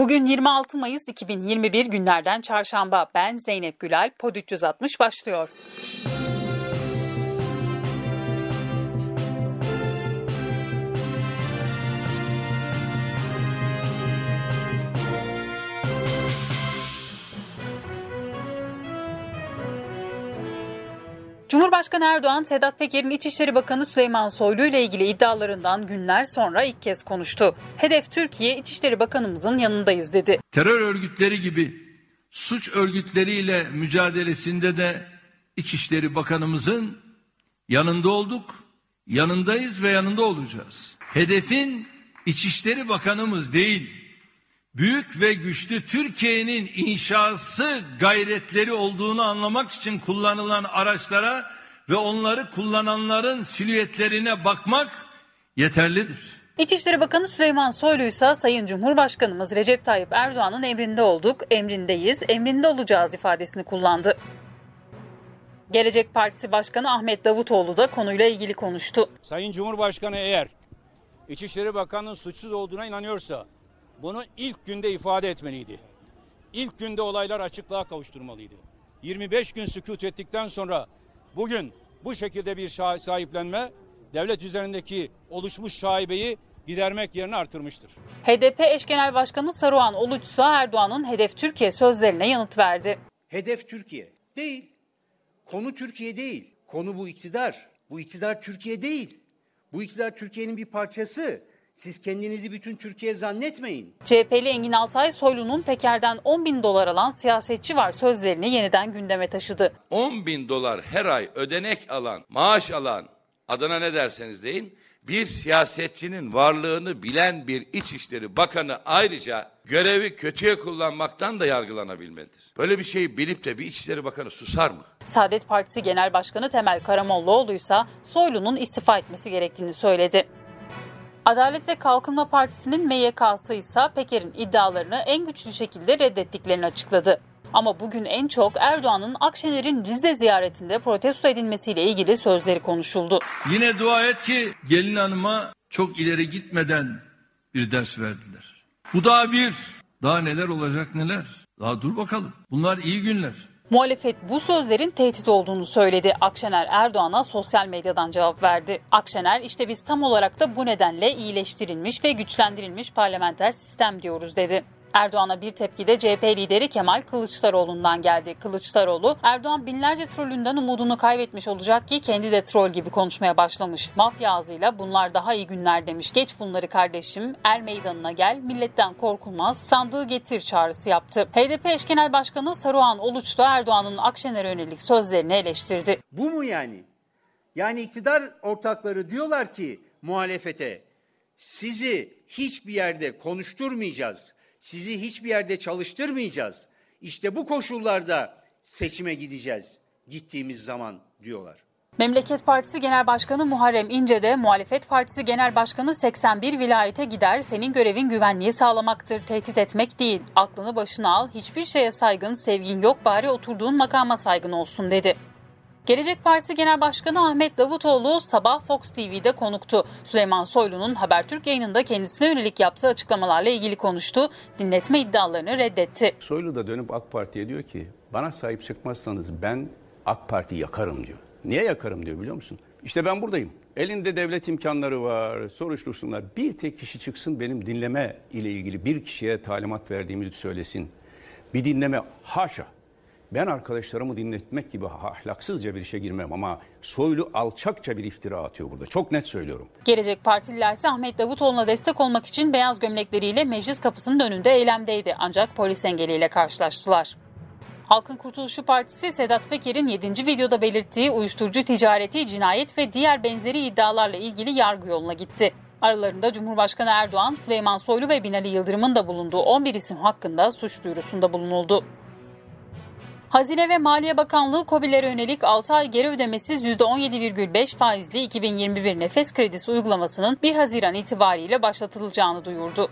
Bugün 26 Mayıs 2021 günlerden çarşamba. Ben Zeynep Gülal. Pod 360 başlıyor. Cumhurbaşkanı Erdoğan, Sedat Peker'in İçişleri Bakanı Süleyman Soylu ile ilgili iddialarından günler sonra ilk kez konuştu. Hedef Türkiye, İçişleri Bakanımızın yanındayız dedi. Terör örgütleri gibi suç örgütleriyle mücadelesinde de İçişleri Bakanımızın yanında olduk, yanındayız ve yanında olacağız. Hedefin İçişleri Bakanımız değil, büyük ve güçlü Türkiye'nin inşası gayretleri olduğunu anlamak için kullanılan araçlara ve onları kullananların silüetlerine bakmak yeterlidir. İçişleri Bakanı Süleyman Soylu ise Sayın Cumhurbaşkanımız Recep Tayyip Erdoğan'ın emrinde olduk, emrindeyiz, emrinde olacağız ifadesini kullandı. Gelecek Partisi Başkanı Ahmet Davutoğlu da konuyla ilgili konuştu. Sayın Cumhurbaşkanı eğer İçişleri Bakanı'nın suçsuz olduğuna inanıyorsa bunu ilk günde ifade etmeliydi. İlk günde olaylar açıklığa kavuşturmalıydı. 25 gün sükut ettikten sonra bugün bu şekilde bir sahiplenme devlet üzerindeki oluşmuş şaibeyi gidermek yerine artırmıştır. HDP eş genel başkanı Saruhan Oluç ise Erdoğan'ın hedef Türkiye sözlerine yanıt verdi. Hedef Türkiye değil. Konu Türkiye değil. Konu bu iktidar. Bu iktidar Türkiye değil. Bu iktidar Türkiye'nin bir parçası. Siz kendinizi bütün Türkiye zannetmeyin. CHP'li Engin Altay Soylu'nun Peker'den 10 bin dolar alan siyasetçi var sözlerini yeniden gündeme taşıdı. 10 bin dolar her ay ödenek alan, maaş alan, adına ne derseniz deyin, bir siyasetçinin varlığını bilen bir İçişleri Bakanı ayrıca görevi kötüye kullanmaktan da yargılanabilmelidir. Böyle bir şeyi bilip de bir İçişleri Bakanı susar mı? Saadet Partisi Genel Başkanı Temel Karamollaoğlu ise Soylu'nun istifa etmesi gerektiğini söyledi. Adalet ve Kalkınma Partisi'nin MYK'sı ise Peker'in iddialarını en güçlü şekilde reddettiklerini açıkladı. Ama bugün en çok Erdoğan'ın Akşener'in Rize ziyaretinde protesto edilmesiyle ilgili sözleri konuşuldu. Yine dua et ki gelin hanıma çok ileri gitmeden bir ders verdiler. Bu daha bir. Daha neler olacak neler. Daha dur bakalım. Bunlar iyi günler. Muhalefet bu sözlerin tehdit olduğunu söyledi. Akşener Erdoğan'a sosyal medyadan cevap verdi. Akşener işte biz tam olarak da bu nedenle iyileştirilmiş ve güçlendirilmiş parlamenter sistem diyoruz dedi. Erdoğan'a bir tepki de CHP lideri Kemal Kılıçdaroğlu'ndan geldi. Kılıçdaroğlu, Erdoğan binlerce trollünden umudunu kaybetmiş olacak ki kendi de troll gibi konuşmaya başlamış. Mafya ağzıyla bunlar daha iyi günler demiş. Geç bunları kardeşim, er meydanına gel, milletten korkulmaz, sandığı getir çağrısı yaptı. HDP eş genel başkanı Saruhan Oluç da Erdoğan'ın Akşener'e yönelik sözlerini eleştirdi. Bu mu yani? Yani iktidar ortakları diyorlar ki muhalefete sizi hiçbir yerde konuşturmayacağız sizi hiçbir yerde çalıştırmayacağız. İşte bu koşullarda seçime gideceğiz gittiğimiz zaman diyorlar. Memleket Partisi Genel Başkanı Muharrem İnce de Muhalefet Partisi Genel Başkanı 81 vilayete gider senin görevin güvenliği sağlamaktır, tehdit etmek değil. Aklını başına al, hiçbir şeye saygın, sevgin yok bari oturduğun makama saygın olsun dedi. Gelecek Partisi Genel Başkanı Ahmet Davutoğlu sabah Fox TV'de konuktu. Süleyman Soylu'nun Habertürk yayınında kendisine yönelik yaptığı açıklamalarla ilgili konuştu. Dinletme iddialarını reddetti. Soylu da dönüp AK Parti'ye diyor ki bana sahip çıkmazsanız ben AK Parti yakarım diyor. Niye yakarım diyor biliyor musun? İşte ben buradayım. Elinde devlet imkanları var, soruştursunlar. Bir tek kişi çıksın benim dinleme ile ilgili bir kişiye talimat verdiğimizi söylesin. Bir dinleme haşa ben arkadaşlarımı dinletmek gibi ahlaksızca bir işe girmem ama Soylu alçakça bir iftira atıyor burada. Çok net söylüyorum. Gelecek Partililer ise Ahmet Davutoğlu'na destek olmak için beyaz gömlekleriyle meclis kapısının önünde eylemdeydi. Ancak polis engeliyle karşılaştılar. Halkın Kurtuluşu Partisi Sedat Peker'in 7. videoda belirttiği uyuşturucu ticareti, cinayet ve diğer benzeri iddialarla ilgili yargı yoluna gitti. Aralarında Cumhurbaşkanı Erdoğan, Süleyman Soylu ve Binali Yıldırım'ın da bulunduğu 11 isim hakkında suç duyurusunda bulunuldu. Hazine ve Maliye Bakanlığı COBİ'lere yönelik 6 ay geri ödemesiz %17,5 faizli 2021 nefes kredisi uygulamasının 1 Haziran itibariyle başlatılacağını duyurdu.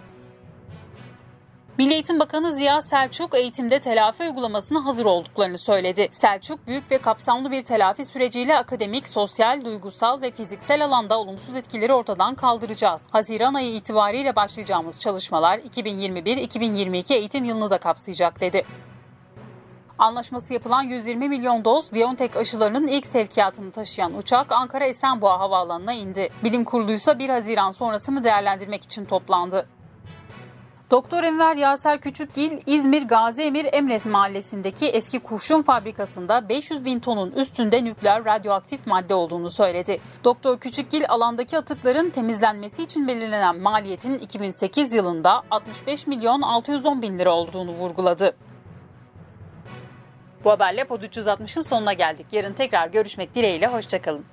Milli Eğitim Bakanı Ziya Selçuk eğitimde telafi uygulamasına hazır olduklarını söyledi. Selçuk büyük ve kapsamlı bir telafi süreciyle akademik, sosyal, duygusal ve fiziksel alanda olumsuz etkileri ortadan kaldıracağız. Haziran ayı itibariyle başlayacağımız çalışmalar 2021-2022 eğitim yılını da kapsayacak dedi. Anlaşması yapılan 120 milyon doz BioNTech aşılarının ilk sevkiyatını taşıyan uçak Ankara Esenboğa Havaalanı'na indi. Bilim kuruluysa 1 Haziran sonrasını değerlendirmek için toplandı. Doktor Enver Yaser Küçükgil, İzmir Gazi Emir Emrez Mahallesi'ndeki eski kurşun fabrikasında 500 bin tonun üstünde nükleer radyoaktif madde olduğunu söyledi. Doktor Küçükgil alandaki atıkların temizlenmesi için belirlenen maliyetin 2008 yılında 65 milyon 610 bin lira olduğunu vurguladı. Bu haberle Pod 360'ın sonuna geldik. Yarın tekrar görüşmek dileğiyle, hoşçakalın.